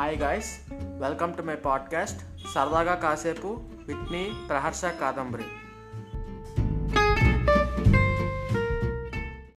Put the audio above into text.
Hi guys welcome to my podcast సరదాగా కాసేపు with me Praharsha Kadambari.